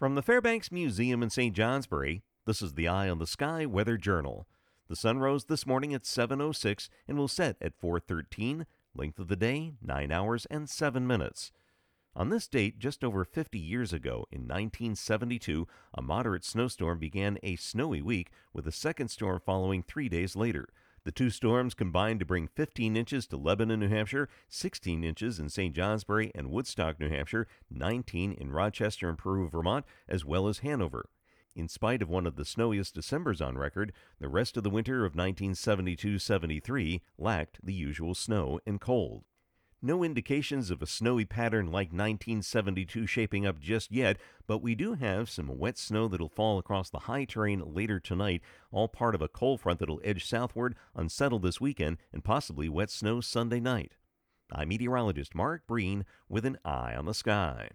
From the Fairbanks Museum in St. Johnsbury, this is the Eye on the Sky Weather Journal. The sun rose this morning at 7:06 and will set at 4:13. Length of the day 9 hours and 7 minutes. On this date, just over 50 years ago, in 1972, a moderate snowstorm began a snowy week, with a second storm following three days later. The two storms combined to bring 15 inches to Lebanon, New Hampshire, 16 inches in St. Johnsbury and Woodstock, New Hampshire, 19 in Rochester and Peru, Vermont, as well as Hanover. In spite of one of the snowiest Decembers on record, the rest of the winter of 1972 73 lacked the usual snow and cold. No indications of a snowy pattern like 1972 shaping up just yet, but we do have some wet snow that'll fall across the high terrain later tonight, all part of a cold front that'll edge southward, unsettle this weekend, and possibly wet snow Sunday night. I'm meteorologist Mark Breen with an eye on the sky.